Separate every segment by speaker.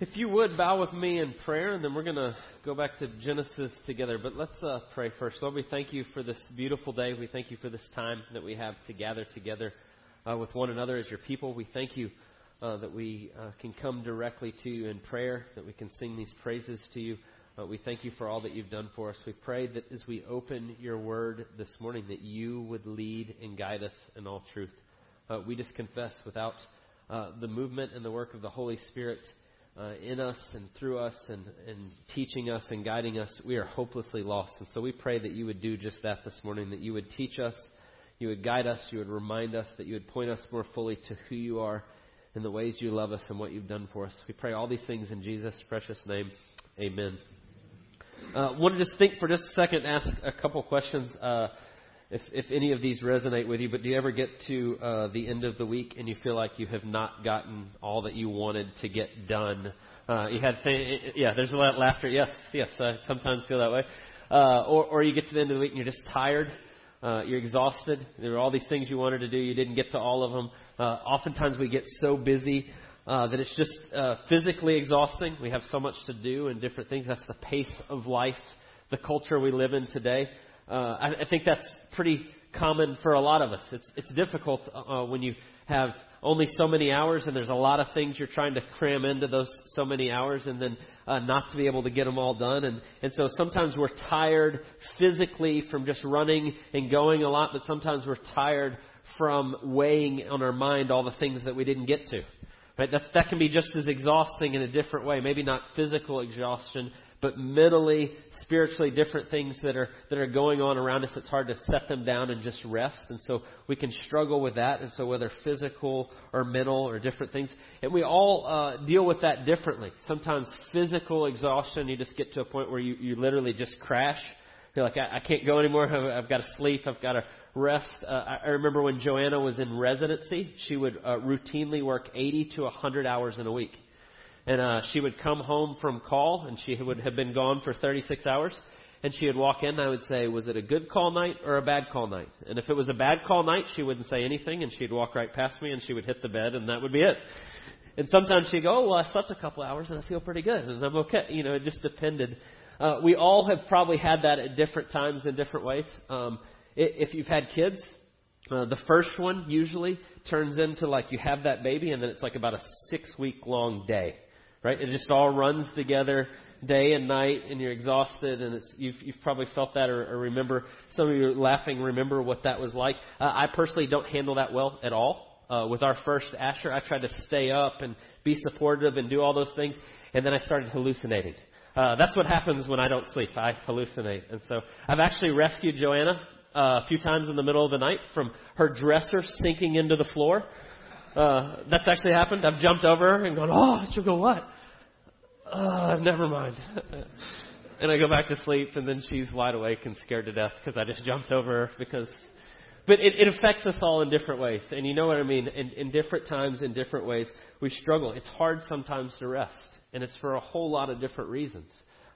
Speaker 1: If you would bow with me in prayer, and then we're going to go back to Genesis together. But let's uh, pray first. Lord, we thank you for this beautiful day. We thank you for this time that we have to gather together uh, with one another as your people. We thank you uh, that we uh, can come directly to you in prayer, that we can sing these praises to you. Uh, we thank you for all that you've done for us. We pray that as we open your word this morning, that you would lead and guide us in all truth. Uh, we just confess without the movement and the work of the Holy Spirit uh, in us and through us and, and teaching us and guiding us, we are hopelessly lost. And so we pray that you would do just that this morning, that you would teach us, you would guide us, you would remind us, that you would point us more fully to who you are and the ways you love us and what you've done for us. We pray all these things in Jesus' precious name. Amen. Uh, want to just think for just a second, ask a couple questions. Uh, if, if any of these resonate with you, but do you ever get to uh, the end of the week and you feel like you have not gotten all that you wanted to get done? Uh, you had, yeah, there's a lot of laughter. Yes, yes, I sometimes feel that way. Uh, or, or you get to the end of the week and you're just tired. Uh, you're exhausted. There are all these things you wanted to do. You didn't get to all of them. Uh, oftentimes we get so busy uh, that it's just uh, physically exhausting. We have so much to do and different things. That's the pace of life, the culture we live in today. Uh, I, I think that's pretty common for a lot of us. It's, it's difficult uh, when you have only so many hours and there's a lot of things you're trying to cram into those so many hours and then uh, not to be able to get them all done. And, and so sometimes we're tired physically from just running and going a lot, but sometimes we're tired from weighing on our mind all the things that we didn't get to. Right? That's, that can be just as exhausting in a different way. Maybe not physical exhaustion, but mentally, spiritually different things that are that are going on around us. It's hard to set them down and just rest, and so we can struggle with that. And so whether physical or mental or different things, and we all uh, deal with that differently. Sometimes physical exhaustion, you just get to a point where you you literally just crash. You're like, I, I can't go anymore. I've, I've got to sleep. I've got to rest. Uh, I remember when Joanna was in residency, she would uh, routinely work 80 to 100 hours in a week. And uh, she would come home from call, and she would have been gone for 36 hours. And she would walk in, and I would say, Was it a good call night or a bad call night? And if it was a bad call night, she wouldn't say anything, and she'd walk right past me, and she would hit the bed, and that would be it. And sometimes she'd go, Oh, well, I slept a couple hours, and I feel pretty good, and I'm okay. You know, it just depended. Uh, we all have probably had that at different times in different ways. Um, if you've had kids, uh, the first one usually turns into like you have that baby, and then it's like about a six week long day right? It just all runs together day and night, and you're exhausted, and it's, you've, you've probably felt that or, or remember. Some of you laughing, remember what that was like. Uh, I personally don't handle that well at all. Uh, with our first Asher, I tried to stay up and be supportive and do all those things, and then I started hallucinating. Uh, that's what happens when I don't sleep. I hallucinate. And so I've actually rescued Joanna uh, a few times in the middle of the night from her dresser sinking into the floor. Uh, that's actually happened. I've jumped over and gone, oh, she'll go, what? Uh, never mind. and I go back to sleep, and then she's wide awake and scared to death because I just jumped over her because. But it, it affects us all in different ways. And you know what I mean? In, in different times, in different ways, we struggle. It's hard sometimes to rest. And it's for a whole lot of different reasons.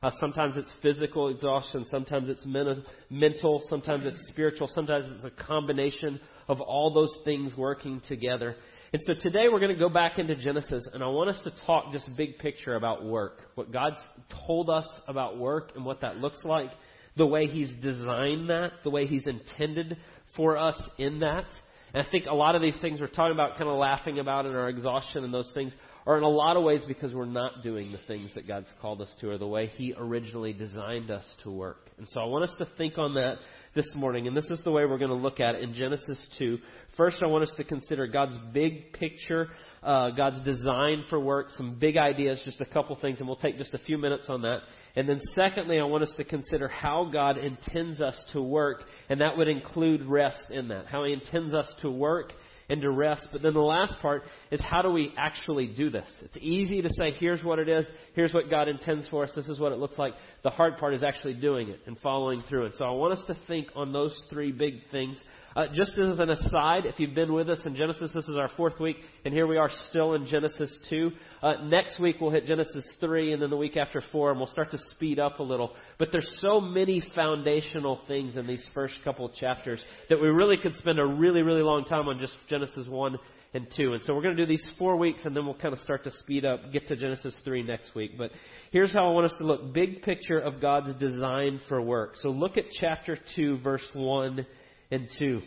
Speaker 1: Uh, sometimes it's physical exhaustion. Sometimes it's men- mental. Sometimes it's spiritual. Sometimes it's a combination of all those things working together. And so today we're going to go back into Genesis, and I want us to talk just big picture about work. What God's told us about work and what that looks like, the way He's designed that, the way He's intended for us in that. And I think a lot of these things we're talking about, kind of laughing about in our exhaustion and those things, are in a lot of ways because we're not doing the things that God's called us to or the way He originally designed us to work. And so I want us to think on that this morning, and this is the way we're going to look at it in Genesis 2. First, I want us to consider God's big picture, uh, God's design for work, some big ideas, just a couple things, and we'll take just a few minutes on that. And then, secondly, I want us to consider how God intends us to work, and that would include rest in that. How He intends us to work and to rest. But then the last part is how do we actually do this? It's easy to say, here's what it is, here's what God intends for us, this is what it looks like. The hard part is actually doing it and following through it. So I want us to think on those three big things uh, just as an aside, if you've been with us in Genesis, this is our fourth week, and here we are still in Genesis 2. Uh, next week we'll hit Genesis 3, and then the week after 4, and we'll start to speed up a little. But there's so many foundational things in these first couple chapters that we really could spend a really, really long time on just Genesis 1 and 2. And so we're going to do these four weeks and then we'll kind of start to speed up, get to Genesis 3 next week. But here's how I want us to look. Big picture of God's design for work. So look at chapter 2, verse 1 and 2.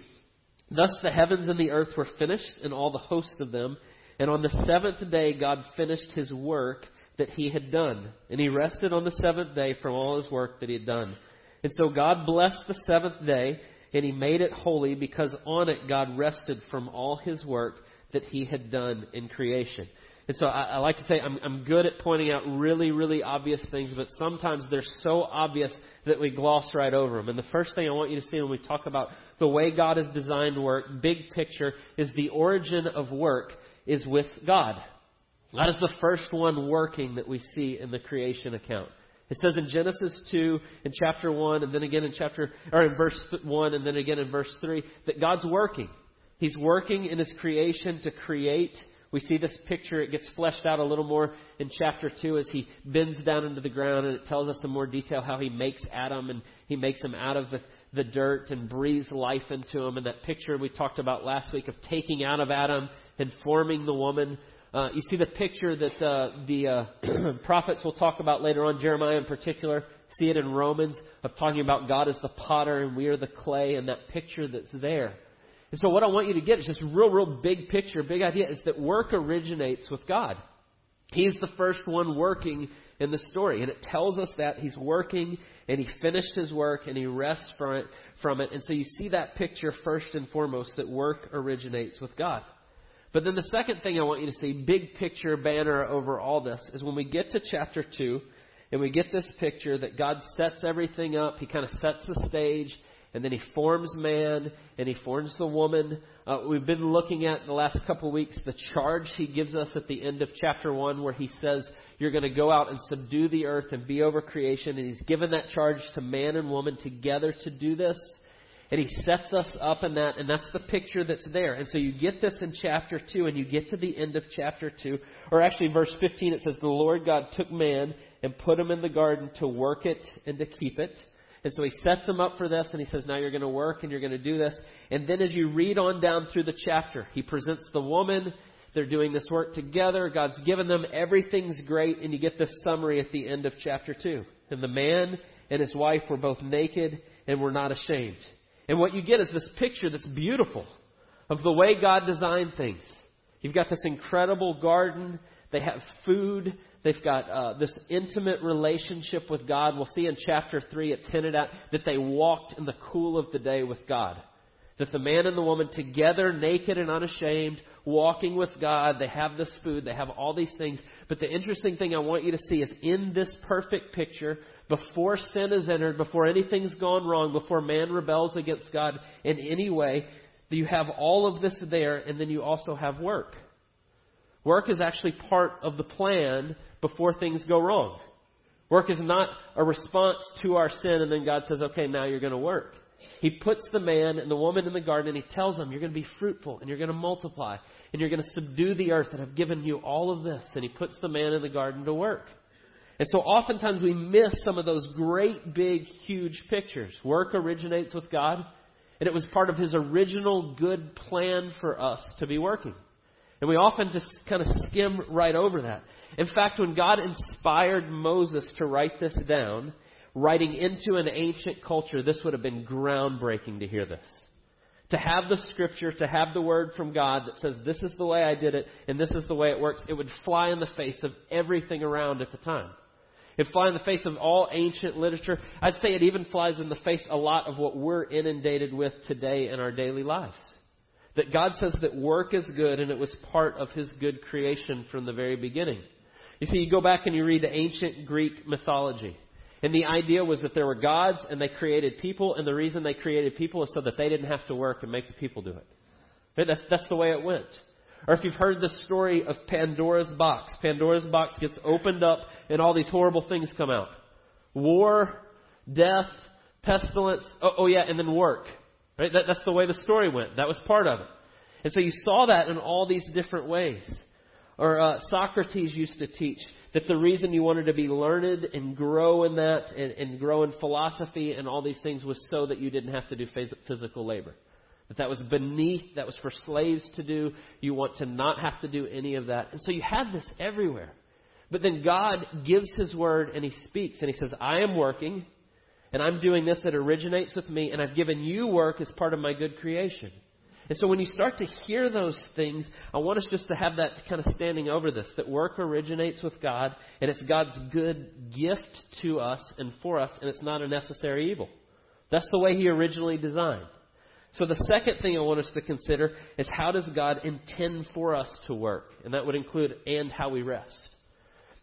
Speaker 1: Thus the heavens and the earth were finished and all the host of them. And on the seventh day God finished his work that he had done. And he rested on the seventh day from all his work that he had done. And so God blessed the seventh day and he made it holy because on it God rested from all his work that he had done in creation. And so I, I like to say I'm, I'm good at pointing out really, really obvious things, but sometimes they're so obvious that we gloss right over them. And the first thing I want you to see when we talk about the way God has designed work, big picture, is the origin of work is with God. God is the first one working that we see in the creation account. It says in Genesis 2, in chapter 1, and then again in chapter, or in verse 1, and then again in verse 3, that God's working. He's working in His creation to create. We see this picture, it gets fleshed out a little more in chapter 2 as he bends down into the ground and it tells us in more detail how he makes Adam and he makes him out of the, the dirt and breathes life into him. And that picture we talked about last week of taking out of Adam and forming the woman. Uh, you see the picture that uh, the uh, prophets will talk about later on, Jeremiah in particular. See it in Romans of talking about God as the potter and we are the clay, and that picture that's there. And so, what I want you to get is just real, real big picture, big idea is that work originates with God. He's the first one working in the story, and it tells us that he's working and he finished his work and he rests from it. From it, and so you see that picture first and foremost that work originates with God. But then the second thing I want you to see, big picture banner over all this, is when we get to chapter two, and we get this picture that God sets everything up. He kind of sets the stage and then he forms man and he forms the woman. Uh, we've been looking at the last couple of weeks the charge he gives us at the end of chapter 1 where he says you're going to go out and subdue the earth and be over creation and he's given that charge to man and woman together to do this. And he sets us up in that, and that's the picture that's there. And so you get this in chapter 2, and you get to the end of chapter 2. Or actually, verse 15, it says, The Lord God took man and put him in the garden to work it and to keep it. And so he sets them up for this, and he says, Now you're going to work and you're going to do this. And then as you read on down through the chapter, he presents the woman. They're doing this work together. God's given them. Everything's great. And you get this summary at the end of chapter 2. And the man and his wife were both naked and were not ashamed. And what you get is this picture that's beautiful of the way God designed things. You've got this incredible garden. They have food. They've got uh, this intimate relationship with God. We'll see in chapter 3, it's hinted at that they walked in the cool of the day with God. That the man and the woman together, naked and unashamed, walking with God, they have this food, they have all these things. But the interesting thing I want you to see is in this perfect picture, before sin is entered, before anything's gone wrong, before man rebels against God in any way, you have all of this there, and then you also have work. Work is actually part of the plan before things go wrong. Work is not a response to our sin and then God says, okay, now you're going to work. He puts the man and the woman in the garden and he tells them, you're going to be fruitful and you're going to multiply and you're going to subdue the earth and I've given you all of this. And he puts the man in the garden to work. And so oftentimes we miss some of those great, big, huge pictures. Work originates with God, and it was part of His original good plan for us to be working. And we often just kind of skim right over that. In fact, when God inspired Moses to write this down, writing into an ancient culture, this would have been groundbreaking to hear this. To have the scripture, to have the word from God that says, this is the way I did it, and this is the way it works, it would fly in the face of everything around at the time. It'd fly in the face of all ancient literature. I'd say it even flies in the face a lot of what we're inundated with today in our daily lives. That God says that work is good and it was part of His good creation from the very beginning. You see, you go back and you read the ancient Greek mythology. And the idea was that there were gods and they created people, and the reason they created people is so that they didn't have to work and make the people do it. That's, that's the way it went. Or if you've heard the story of Pandora's box, Pandora's box gets opened up and all these horrible things come out war, death, pestilence, oh, oh yeah, and then work. Right? That, that's the way the story went. That was part of it. And so you saw that in all these different ways. Or uh, Socrates used to teach that the reason you wanted to be learned and grow in that and, and grow in philosophy and all these things was so that you didn't have to do phys- physical labor. That that was beneath, that was for slaves to do. You want to not have to do any of that. And so you have this everywhere. But then God gives His word and He speaks and He says, I am working and I'm doing this that originates with me and I've given you work as part of my good creation. And so when you start to hear those things, I want us just to have that kind of standing over this that work originates with God and it's God's good gift to us and for us and it's not a necessary evil. That's the way He originally designed. So the second thing I want us to consider is how does God intend for us to work? And that would include and how we rest.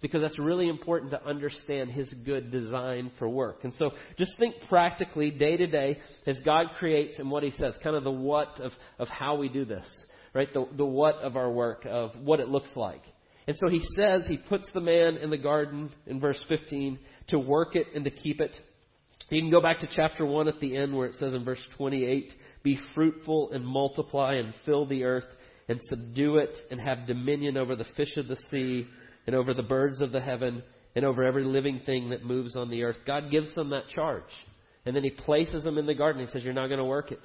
Speaker 1: Because that's really important to understand His good design for work. And so just think practically, day to day, as God creates and what He says, kind of the what of, of how we do this, right? The, the what of our work, of what it looks like. And so He says He puts the man in the garden in verse 15 to work it and to keep it. You can go back to chapter 1 at the end where it says in verse 28 be fruitful and multiply and fill the earth and subdue it and have dominion over the fish of the sea and over the birds of the heaven and over every living thing that moves on the earth. God gives them that charge. And then He places them in the garden. He says, You're not going to work it.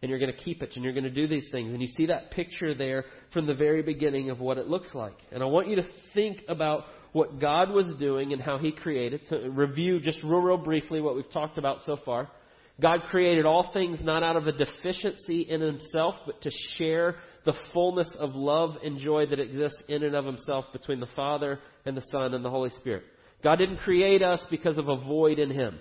Speaker 1: And you're going to keep it. And you're going to do these things. And you see that picture there from the very beginning of what it looks like. And I want you to think about what God was doing and how He created. So review just real, real briefly what we've talked about so far. God created all things not out of a deficiency in himself, but to share the fullness of love and joy that exists in and of himself between the Father and the Son and the Holy Spirit. God didn't create us because of a void in him.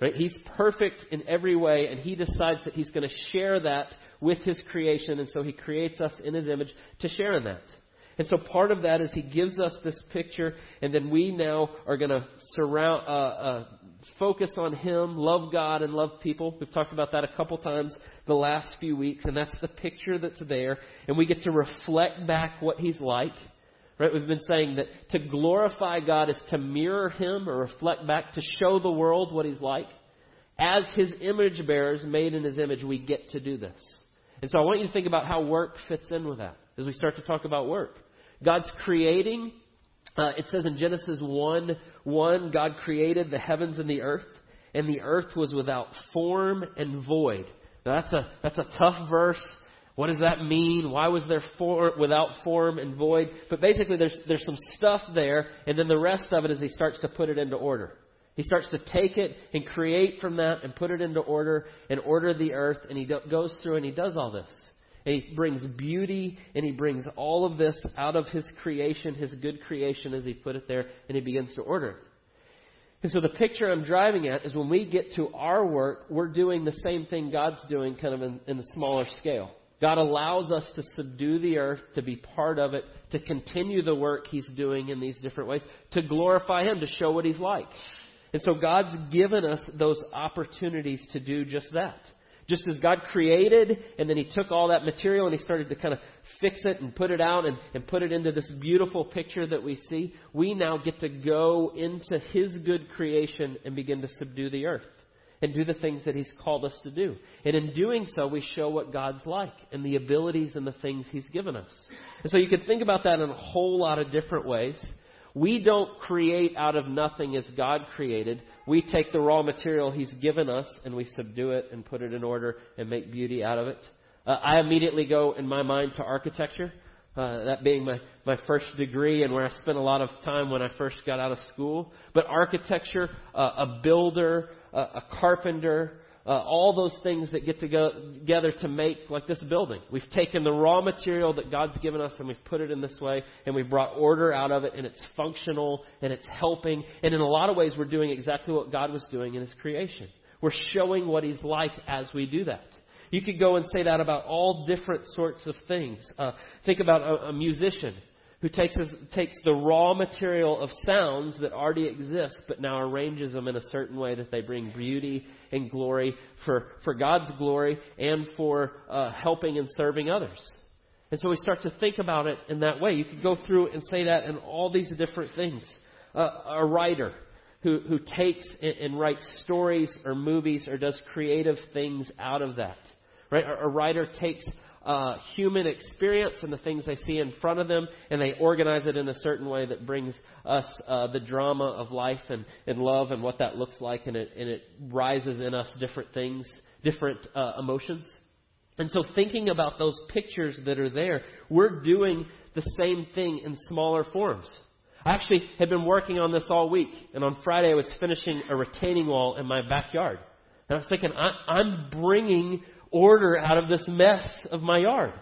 Speaker 1: Right? He's perfect in every way, and he decides that he's going to share that with his creation, and so he creates us in his image to share in that. And so part of that is he gives us this picture, and then we now are going to surround, uh, uh, focus on Him, love God, and love people. We've talked about that a couple times the last few weeks, and that's the picture that's there. And we get to reflect back what He's like. Right? We've been saying that to glorify God is to mirror Him or reflect back, to show the world what He's like. As His image bearers, made in His image, we get to do this. And so I want you to think about how work fits in with that as we start to talk about work. God's creating uh, it says in Genesis 1 1, God created the heavens and the earth, and the earth was without form and void. Now that's a, that's a tough verse. What does that mean? Why was there for, without form and void? But basically, there's, there's some stuff there, and then the rest of it is he starts to put it into order. He starts to take it and create from that and put it into order and order the earth, and he do, goes through and he does all this. And he brings beauty and he brings all of this out of his creation, his good creation, as he put it there, and he begins to order it. And so the picture I'm driving at is when we get to our work, we're doing the same thing God's doing kind of in, in a smaller scale. God allows us to subdue the earth, to be part of it, to continue the work He's doing in these different ways, to glorify Him, to show what He's like. And so God's given us those opportunities to do just that. Just as God created, and then He took all that material and He started to kind of fix it and put it out and, and put it into this beautiful picture that we see, we now get to go into His good creation and begin to subdue the earth and do the things that He's called us to do. And in doing so, we show what God's like and the abilities and the things He's given us. And so you can think about that in a whole lot of different ways. We don't create out of nothing as God created. We take the raw material He's given us and we subdue it and put it in order and make beauty out of it. Uh, I immediately go in my mind to architecture. Uh, that being my, my first degree and where I spent a lot of time when I first got out of school. But architecture, uh, a builder, uh, a carpenter, uh, all those things that get to go together to make like this building. We've taken the raw material that God's given us and we've put it in this way and we've brought order out of it and it's functional and it's helping. And in a lot of ways, we're doing exactly what God was doing in His creation. We're showing what He's like as we do that. You could go and say that about all different sorts of things. Uh, think about a, a musician who takes, takes the raw material of sounds that already exist, but now arranges them in a certain way that they bring beauty and glory for, for God's glory and for uh, helping and serving others. And so we start to think about it in that way. You could go through and say that in all these different things. Uh, a writer who, who takes and, and writes stories or movies or does creative things out of that. Right? A, a writer takes uh, human experience and the things they see in front of them, and they organize it in a certain way that brings us uh, the drama of life and, and love and what that looks like, and it, and it rises in us different things, different uh, emotions. And so, thinking about those pictures that are there, we're doing the same thing in smaller forms. I actually had been working on this all week, and on Friday I was finishing a retaining wall in my backyard. And I was thinking, I, I'm bringing order out of this mess of my yard.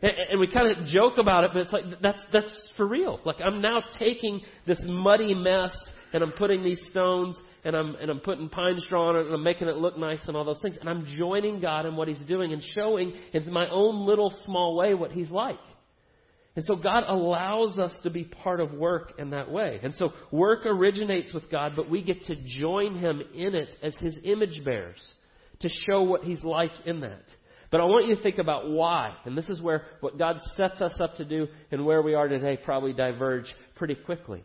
Speaker 1: And, we kind of joke about it, but it's like, that's, that's for real. Like, I'm now taking this muddy mess, and I'm putting these stones, and I'm, and I'm putting pine straw on it, and I'm making it look nice, and all those things. And I'm joining God in what He's doing, and showing in my own little small way what He's like. And so God allows us to be part of work in that way. And so work originates with God, but we get to join Him in it as His image bearers to show what He's like in that. But I want you to think about why. And this is where what God sets us up to do and where we are today probably diverge pretty quickly.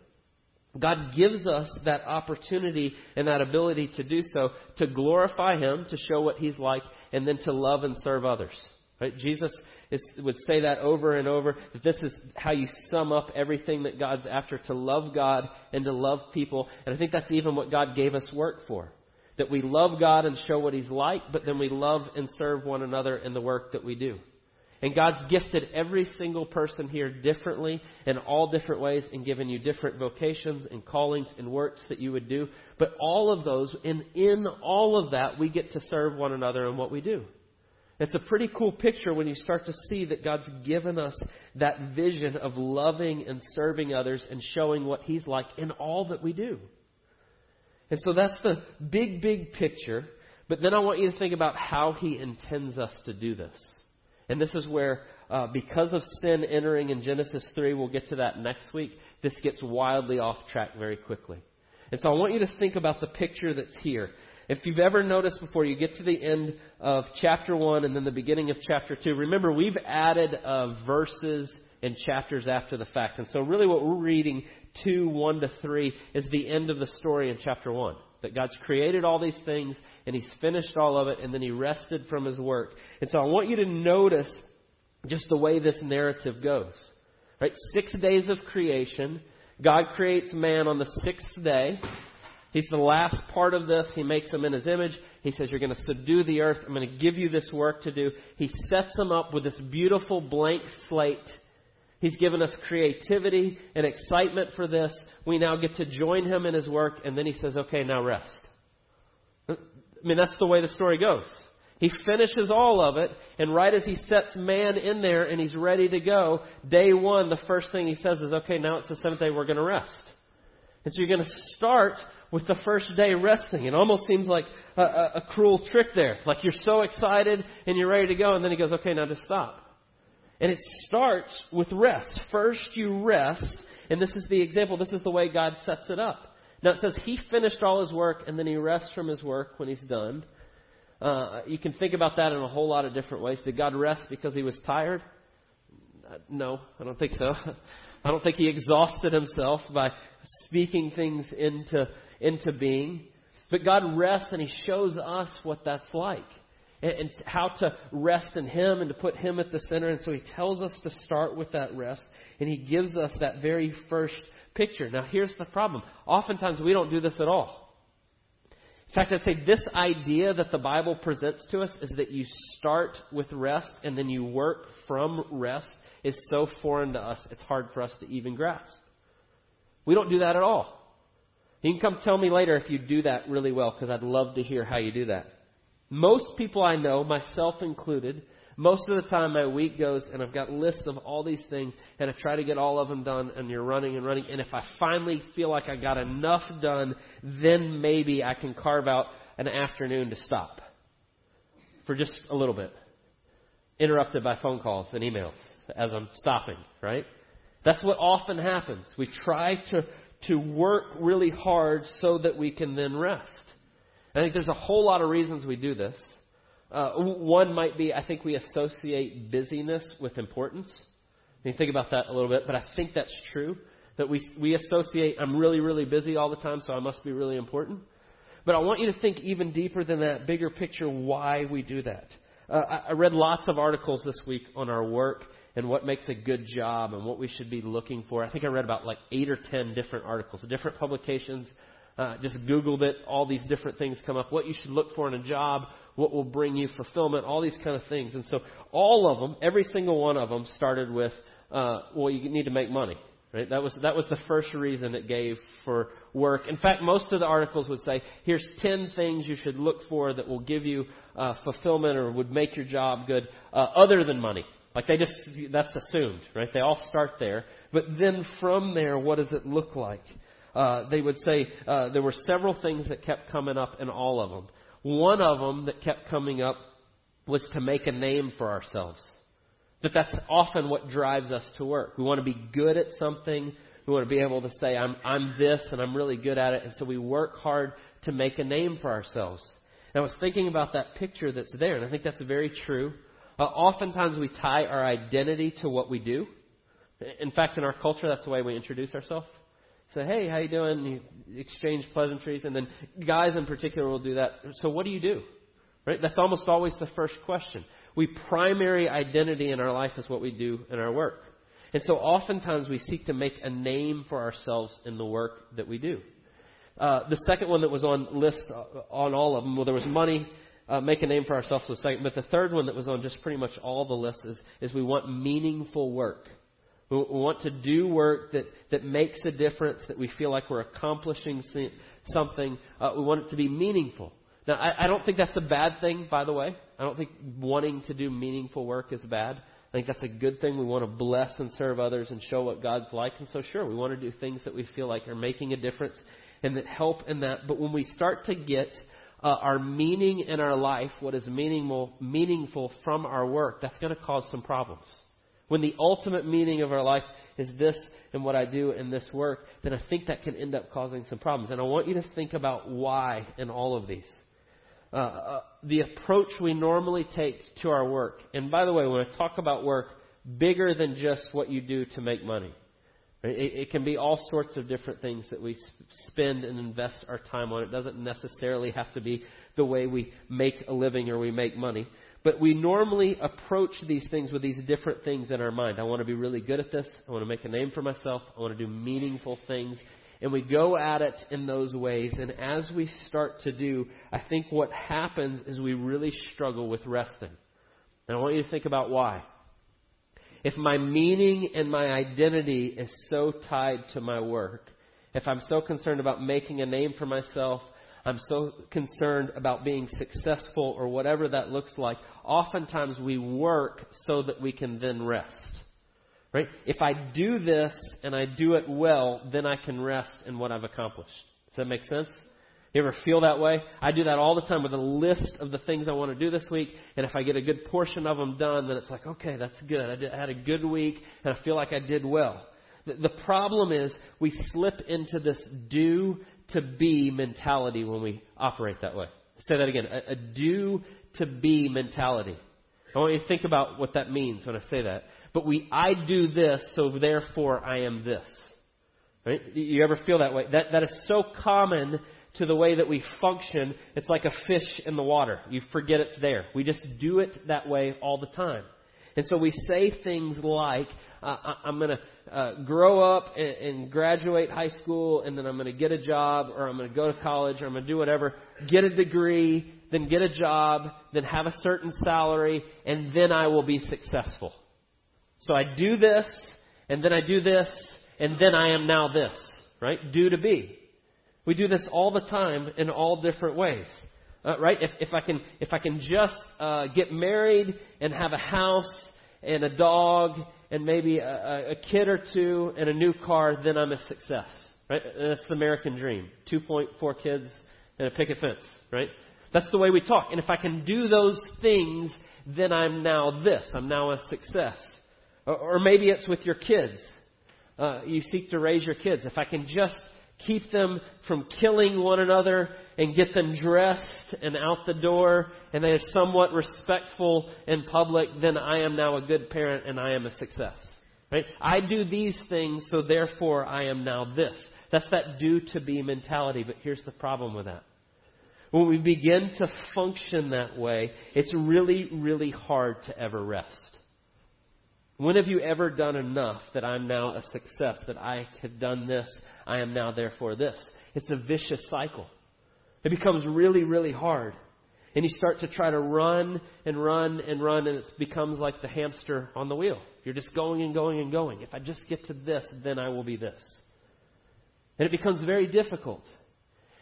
Speaker 1: God gives us that opportunity and that ability to do so, to glorify Him, to show what He's like, and then to love and serve others. Right? Jesus is, would say that over and over, that this is how you sum up everything that God's after, to love God and to love people. And I think that's even what God gave us work for. That we love God and show what He's like, but then we love and serve one another in the work that we do. And God's gifted every single person here differently in all different ways and given you different vocations and callings and works that you would do. But all of those, and in all of that, we get to serve one another in what we do. It's a pretty cool picture when you start to see that God's given us that vision of loving and serving others and showing what He's like in all that we do. And so that's the big, big picture. But then I want you to think about how He intends us to do this. And this is where, uh, because of sin entering in Genesis 3, we'll get to that next week, this gets wildly off track very quickly. And so I want you to think about the picture that's here. If you've ever noticed before, you get to the end of chapter 1 and then the beginning of chapter 2. Remember, we've added uh, verses and chapters after the fact. And so, really, what we're reading 2, 1 to 3 is the end of the story in chapter 1. That God's created all these things and He's finished all of it and then He rested from His work. And so, I want you to notice just the way this narrative goes. Right? Six days of creation. God creates man on the sixth day. He's the last part of this. He makes him in his image. He says, You're going to subdue the earth. I'm going to give you this work to do. He sets him up with this beautiful blank slate. He's given us creativity and excitement for this. We now get to join him in his work, and then he says, Okay, now rest. I mean, that's the way the story goes. He finishes all of it, and right as he sets man in there and he's ready to go, day one, the first thing he says is, Okay, now it's the seventh day, we're going to rest. And so you're going to start with the first day resting. It almost seems like a, a, a, cruel trick there. Like you're so excited and you're ready to go, and then he goes, okay, now just stop. And it starts with rest. First you rest, and this is the example, this is the way God sets it up. Now it says he finished all his work, and then he rests from his work when he's done. Uh, you can think about that in a whole lot of different ways. Did God rest because he was tired? Uh, no, I don't think so. I don't think he exhausted himself by speaking things into, into being. But God rests and he shows us what that's like and, and how to rest in him and to put him at the center. And so he tells us to start with that rest and he gives us that very first picture. Now here's the problem. Oftentimes we don't do this at all. In fact, I'd say this idea that the Bible presents to us is that you start with rest and then you work from rest is so foreign to us, it's hard for us to even grasp. We don't do that at all. You can come tell me later if you do that really well, because I'd love to hear how you do that. Most people I know, myself included, most of the time my week goes and I've got lists of all these things and I try to get all of them done and you're running and running. And if I finally feel like I got enough done, then maybe I can carve out an afternoon to stop for just a little bit. Interrupted by phone calls and emails as I'm stopping, right? That's what often happens. We try to, to work really hard so that we can then rest. I think there's a whole lot of reasons we do this. Uh, one might be I think we associate busyness with importance. You think about that a little bit, but I think that's true. That we, we associate, I'm really, really busy all the time, so I must be really important. But I want you to think even deeper than that, bigger picture, why we do that. Uh, I, I read lots of articles this week on our work and what makes a good job and what we should be looking for. I think I read about like eight or ten different articles, different publications uh, just Googled it. All these different things come up. What you should look for in a job, what will bring you fulfillment, all these kind of things. And so all of them, every single one of them started with, uh, well, you need to make money. Right? That was that was the first reason it gave for work. In fact, most of the articles would say, "Here's ten things you should look for that will give you uh, fulfillment or would make your job good, uh, other than money." Like they just that's assumed, right? They all start there, but then from there, what does it look like? Uh, they would say uh, there were several things that kept coming up in all of them. One of them that kept coming up was to make a name for ourselves. That that's often what drives us to work. We want to be good at something. We want to be able to say, I'm, I'm this and I'm really good at it. And so we work hard to make a name for ourselves. And I was thinking about that picture that's there, and I think that's very true. Uh, oftentimes we tie our identity to what we do. In fact, in our culture, that's the way we introduce ourselves. Say, hey, how you doing? You exchange pleasantries, and then guys in particular will do that. So what do you do? Right? That's almost always the first question. We primary identity in our life is what we do in our work. And so oftentimes we seek to make a name for ourselves in the work that we do. Uh, the second one that was on list uh, on all of them, well, there was money, uh, make a name for ourselves second. But the third one that was on just pretty much all the lists is, is we want meaningful work. We, want to do work that, that makes a difference, that we feel like we're accomplishing something. Uh, we want it to be meaningful. Now, I, I don't think that's a bad thing, by the way. I don't think wanting to do meaningful work is bad. I think that's a good thing. We want to bless and serve others and show what God's like. And so, sure, we want to do things that we feel like are making a difference and that help in that. But when we start to get uh, our meaning in our life, what is meaningful, meaningful from our work, that's going to cause some problems. When the ultimate meaning of our life is this and what I do in this work, then I think that can end up causing some problems. And I want you to think about why in all of these. Uh, uh, the approach we normally take to our work. And by the way, when I talk about work, bigger than just what you do to make money. It, it can be all sorts of different things that we spend and invest our time on. It doesn't necessarily have to be the way we make a living or we make money. But we normally approach these things with these different things in our mind. I want to be really good at this. I want to make a name for myself. I want to do meaningful things. And we go at it in those ways. And as we start to do, I think what happens is we really struggle with resting. And I want you to think about why. If my meaning and my identity is so tied to my work, if I'm so concerned about making a name for myself, I'm so concerned about being successful or whatever that looks like, oftentimes we work so that we can then rest. Right? If I do this and I do it well, then I can rest in what I've accomplished. Does that make sense? You ever feel that way? I do that all the time with a list of the things I want to do this week, and if I get a good portion of them done, then it's like, okay, that's good. I, did, I had a good week, and I feel like I did well. The, the problem is we slip into this do to be mentality when we operate that way. Say that again. A, a do to be mentality. I want you to think about what that means when I say that. But we, I do this, so therefore I am this. Right? You ever feel that way? That, that is so common to the way that we function. It's like a fish in the water. You forget it's there. We just do it that way all the time. And so we say things like, uh, I'm going to uh, grow up and, and graduate high school, and then I'm going to get a job, or I'm going to go to college, or I'm going to do whatever, get a degree, then get a job, then have a certain salary, and then I will be successful. So I do this, and then I do this, and then I am now this, right? Do to be. We do this all the time in all different ways. Uh, right? If, if I can, if I can just uh, get married and have a house and a dog and maybe a, a kid or two and a new car, then I'm a success. Right? That's the American dream. 2.4 kids and a picket fence. Right? That's the way we talk. And if I can do those things, then I'm now this. I'm now a success. Or, or maybe it's with your kids. Uh, you seek to raise your kids. If I can just keep them from killing one another and get them dressed and out the door and they are somewhat respectful in public, then I am now a good parent and I am a success. Right? I do these things, so therefore I am now this. That's that do to be mentality, but here's the problem with that. When we begin to function that way, it's really, really hard to ever rest. When have you ever done enough that I'm now a success, that I have done this, I am now therefore this? It's a vicious cycle. It becomes really, really hard. And you start to try to run and run and run, and it becomes like the hamster on the wheel. You're just going and going and going. If I just get to this, then I will be this. And it becomes very difficult.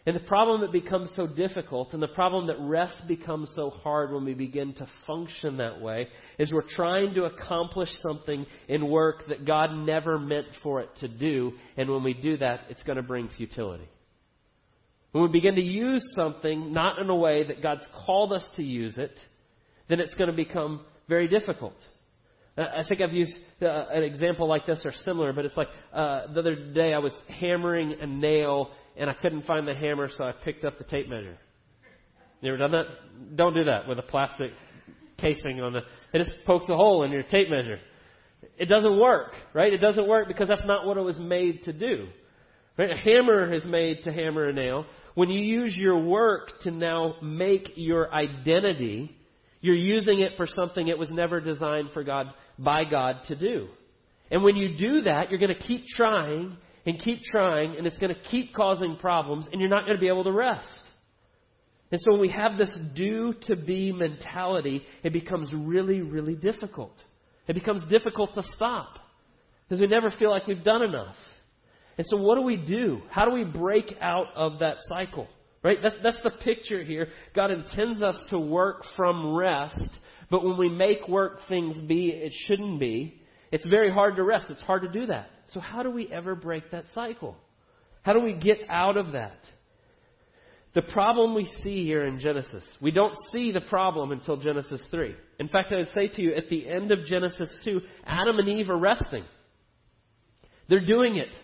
Speaker 1: And the problem that becomes so difficult, and the problem that rest becomes so hard when we begin to function that way, is we're trying to accomplish something in work that God never meant for it to do. And when we do that, it's going to bring futility. When we begin to use something not in a way that God's called us to use it, then it's going to become very difficult. I think I've used uh, an example like this or similar, but it's like uh, the other day I was hammering a nail and I couldn't find the hammer, so I picked up the tape measure. You ever done that? Don't do that with a plastic casing on the. It just pokes a hole in your tape measure. It doesn't work, right? It doesn't work because that's not what it was made to do. Right? A hammer is made to hammer a nail. When you use your work to now make your identity, you're using it for something it was never designed for God by God to do. And when you do that, you're going to keep trying and keep trying, and it's going to keep causing problems, and you're not going to be able to rest. And so when we have this do to be mentality, it becomes really, really difficult. It becomes difficult to stop because we never feel like we've done enough. And so what do we do? How do we break out of that cycle? Right? That's, that's the picture here. God intends us to work from rest, but when we make work things be it shouldn't be, it's very hard to rest. It's hard to do that. So how do we ever break that cycle? How do we get out of that? The problem we see here in Genesis, we don't see the problem until Genesis 3. In fact, I would say to you, at the end of Genesis 2, Adam and Eve are resting. They're doing it.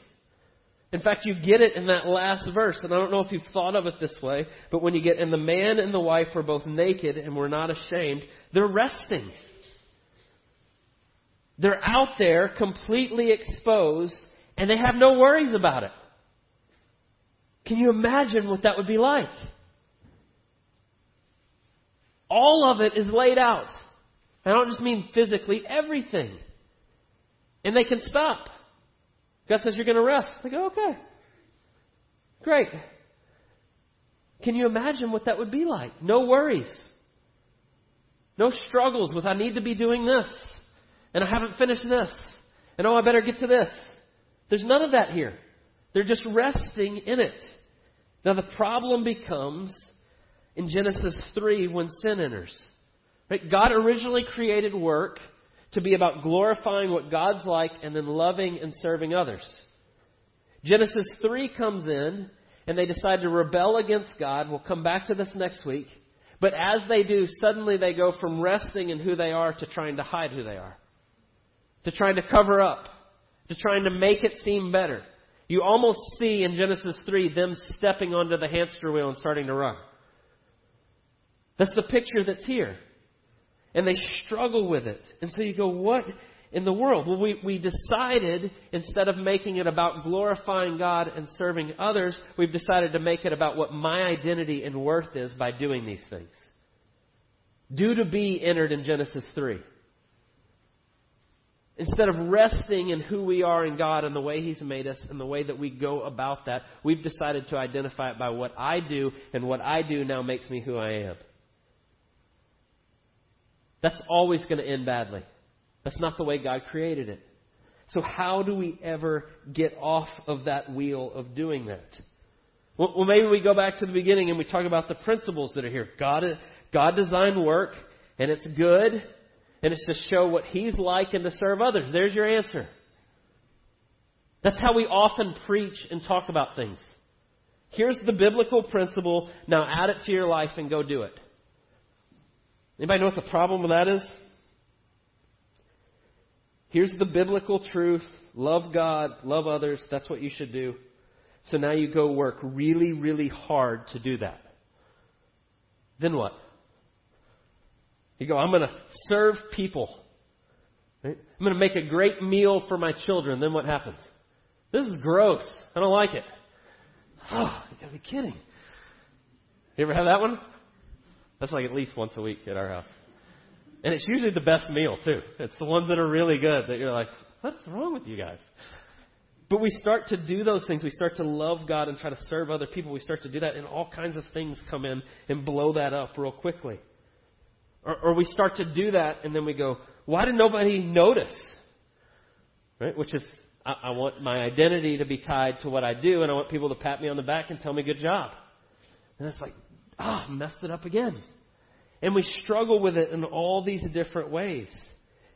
Speaker 1: In fact, you get it in that last verse, and I don't know if you've thought of it this way, but when you get, and the man and the wife were both naked and were not ashamed, they're resting. They're out there completely exposed, and they have no worries about it. Can you imagine what that would be like? All of it is laid out. I don't just mean physically, everything. And they can stop. God says, You're going to rest. They go, Okay. Great. Can you imagine what that would be like? No worries. No struggles with, I need to be doing this. And I haven't finished this. And oh, I better get to this. There's none of that here. They're just resting in it. Now, the problem becomes in Genesis 3 when sin enters. Right? God originally created work to be about glorifying what God's like and then loving and serving others. Genesis 3 comes in and they decide to rebel against God. We'll come back to this next week. But as they do, suddenly they go from resting in who they are to trying to hide who they are, to trying to cover up, to trying to make it seem better. You almost see in Genesis 3 them stepping onto the hamster wheel and starting to run. That's the picture that's here and they struggle with it. And so you go, what in the world? Well, we, we decided instead of making it about glorifying God and serving others, we've decided to make it about what my identity and worth is by doing these things. Do to be entered in Genesis 3. Instead of resting in who we are in God and the way He's made us and the way that we go about that, we've decided to identify it by what I do, and what I do now makes me who I am. That's always going to end badly. That's not the way God created it. So, how do we ever get off of that wheel of doing that? Well, maybe we go back to the beginning and we talk about the principles that are here. God, God designed work, and it's good, and it's to show what He's like and to serve others. There's your answer. That's how we often preach and talk about things. Here's the biblical principle. Now add it to your life and go do it. Anybody know what the problem with that is? Here's the biblical truth. Love God, love others. That's what you should do. So now you go work really, really hard to do that. Then what? You go, I'm going to serve people. Right? I'm going to make a great meal for my children. Then what happens? This is gross. I don't like it. Oh, you gotta be kidding. You ever have that one? That's like at least once a week at our house. And it's usually the best meal, too. It's the ones that are really good that you're like, what's wrong with you guys? But we start to do those things. We start to love God and try to serve other people. We start to do that, and all kinds of things come in and blow that up real quickly. Or, or we start to do that, and then we go, why did nobody notice? Right? Which is, I, I want my identity to be tied to what I do, and I want people to pat me on the back and tell me good job. And it's like, ah, messed it up again. And we struggle with it in all these different ways.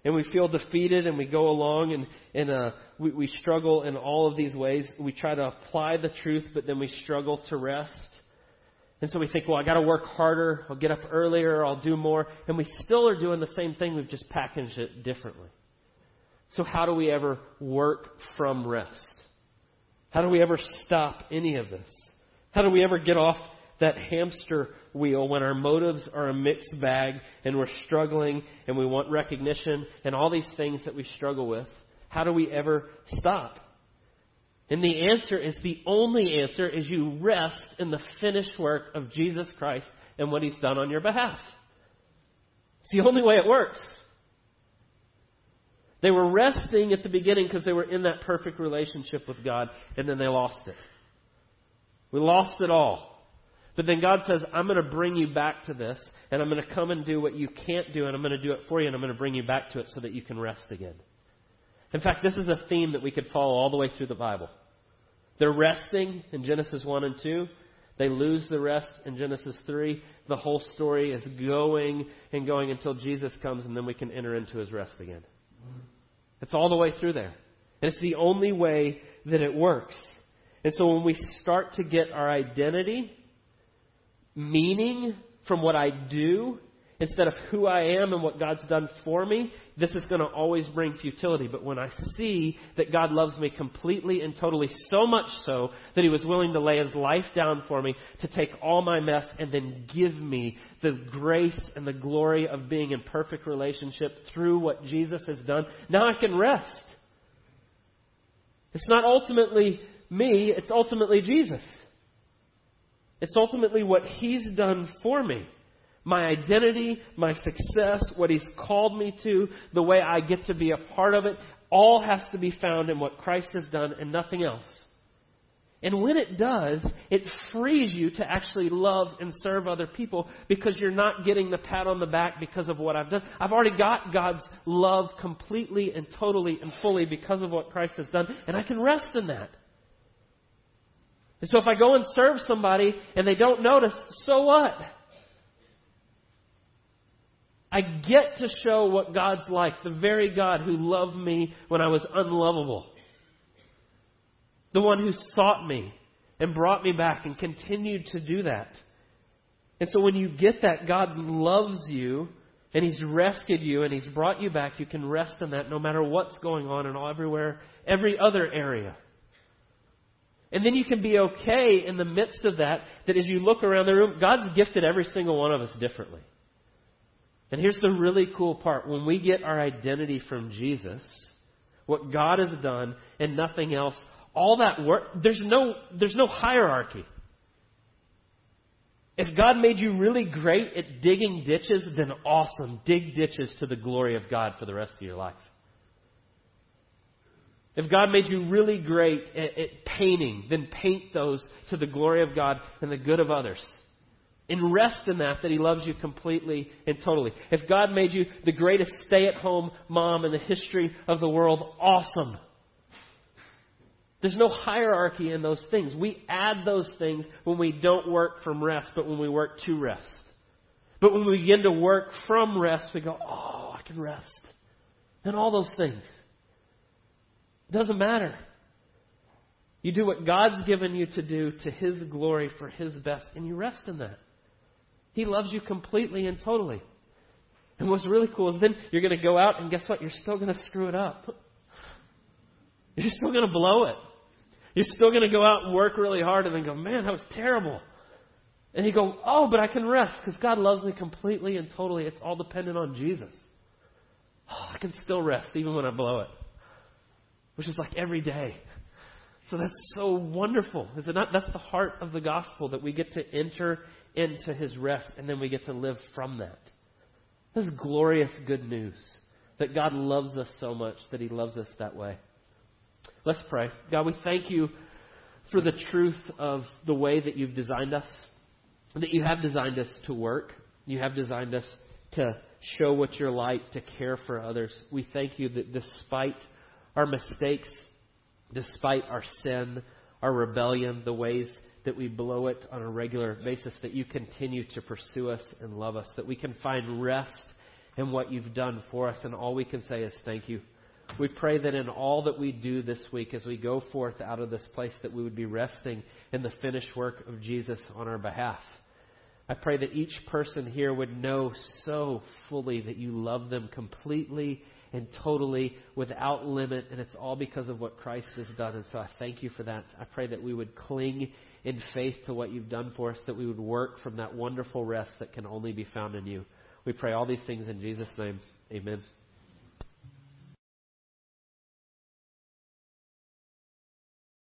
Speaker 1: And we feel defeated and we go along and, and uh, we, we struggle in all of these ways. We try to apply the truth, but then we struggle to rest. And so we think, well, I got to work harder. I'll get up earlier. I'll do more. And we still are doing the same thing. We've just packaged it differently. So how do we ever work from rest? How do we ever stop any of this? How do we ever get off that hamster wheel when our motives are a mixed bag and we're struggling and we want recognition and all these things that we struggle with? How do we ever stop? And the answer is the only answer is you rest in the finished work of Jesus Christ and what he's done on your behalf. It's the only way it works. They were resting at the beginning because they were in that perfect relationship with God, and then they lost it. We lost it all. But then God says, I'm going to bring you back to this, and I'm going to come and do what you can't do, and I'm going to do it for you, and I'm going to bring you back to it so that you can rest again. In fact, this is a theme that we could follow all the way through the Bible. They're resting in Genesis 1 and 2. They lose the rest in Genesis 3. The whole story is going and going until Jesus comes, and then we can enter into his rest again. It's all the way through there. And it's the only way that it works. And so when we start to get our identity meaning from what I do instead of who I am and what God's done for me, this is going to always bring futility. But when I see that God loves me completely and totally, so much so that He was willing to lay His life down for me to take all my mess and then give me the grace and the glory of being in perfect relationship through what Jesus has done, now I can rest. It's not ultimately me, it's ultimately Jesus. It's ultimately what He's done for me. My identity, my success, what He's called me to, the way I get to be a part of it, all has to be found in what Christ has done and nothing else. And when it does, it frees you to actually love and serve other people because you're not getting the pat on the back because of what I've done. I've already got God's love completely and totally and fully because of what Christ has done, and I can rest in that. And so if I go and serve somebody and they don't notice, so what? I get to show what God's like, the very God who loved me when I was unlovable. The one who sought me and brought me back and continued to do that. And so when you get that, God loves you and He's rescued you and He's brought you back, you can rest in that no matter what's going on in all everywhere, every other area. And then you can be okay in the midst of that, that as you look around the room, God's gifted every single one of us differently. And here's the really cool part. When we get our identity from Jesus, what God has done and nothing else, all that work, there's no, there's no hierarchy. If God made you really great at digging ditches, then awesome. Dig ditches to the glory of God for the rest of your life. If God made you really great at, at, painting, then paint those to the glory of God and the good of others. And rest in that, that He loves you completely and totally. If God made you the greatest stay at home mom in the history of the world, awesome. There's no hierarchy in those things. We add those things when we don't work from rest, but when we work to rest. But when we begin to work from rest, we go, oh, I can rest. And all those things. It doesn't matter. You do what God's given you to do to His glory for His best, and you rest in that. He loves you completely and totally. And what's really cool is then you're going to go out, and guess what? You're still going to screw it up. You're still going to blow it. You're still going to go out and work really hard and then go, man, that was terrible. And you go, oh, but I can rest because God loves me completely and totally. It's all dependent on Jesus. Oh, I can still rest even when I blow it which is like every day. So that's so wonderful. Is it not? That's the heart of the gospel that we get to enter into his rest and then we get to live from that. This is glorious good news that God loves us so much that He loves us that way. Let's pray. God, we thank you for the truth of the way that you've designed us, that you have designed us to work, you have designed us to show what you're like, to care for others. We thank you that despite our mistakes, despite our sin, our rebellion, the ways that we blow it on a regular basis, that you continue to pursue us and love us, that we can find rest in what you've done for us, and all we can say is thank you. We pray that in all that we do this week, as we go forth out of this place, that we would be resting in the finished work of Jesus on our behalf. I pray that each person here would know so fully that you love them completely and totally without limit, and it's all because of what Christ has done. And so I thank you for that. I pray that we would cling in faith to what you've done for us, that we would work from that wonderful rest that can only be found in you. We pray all these things in Jesus' name. Amen.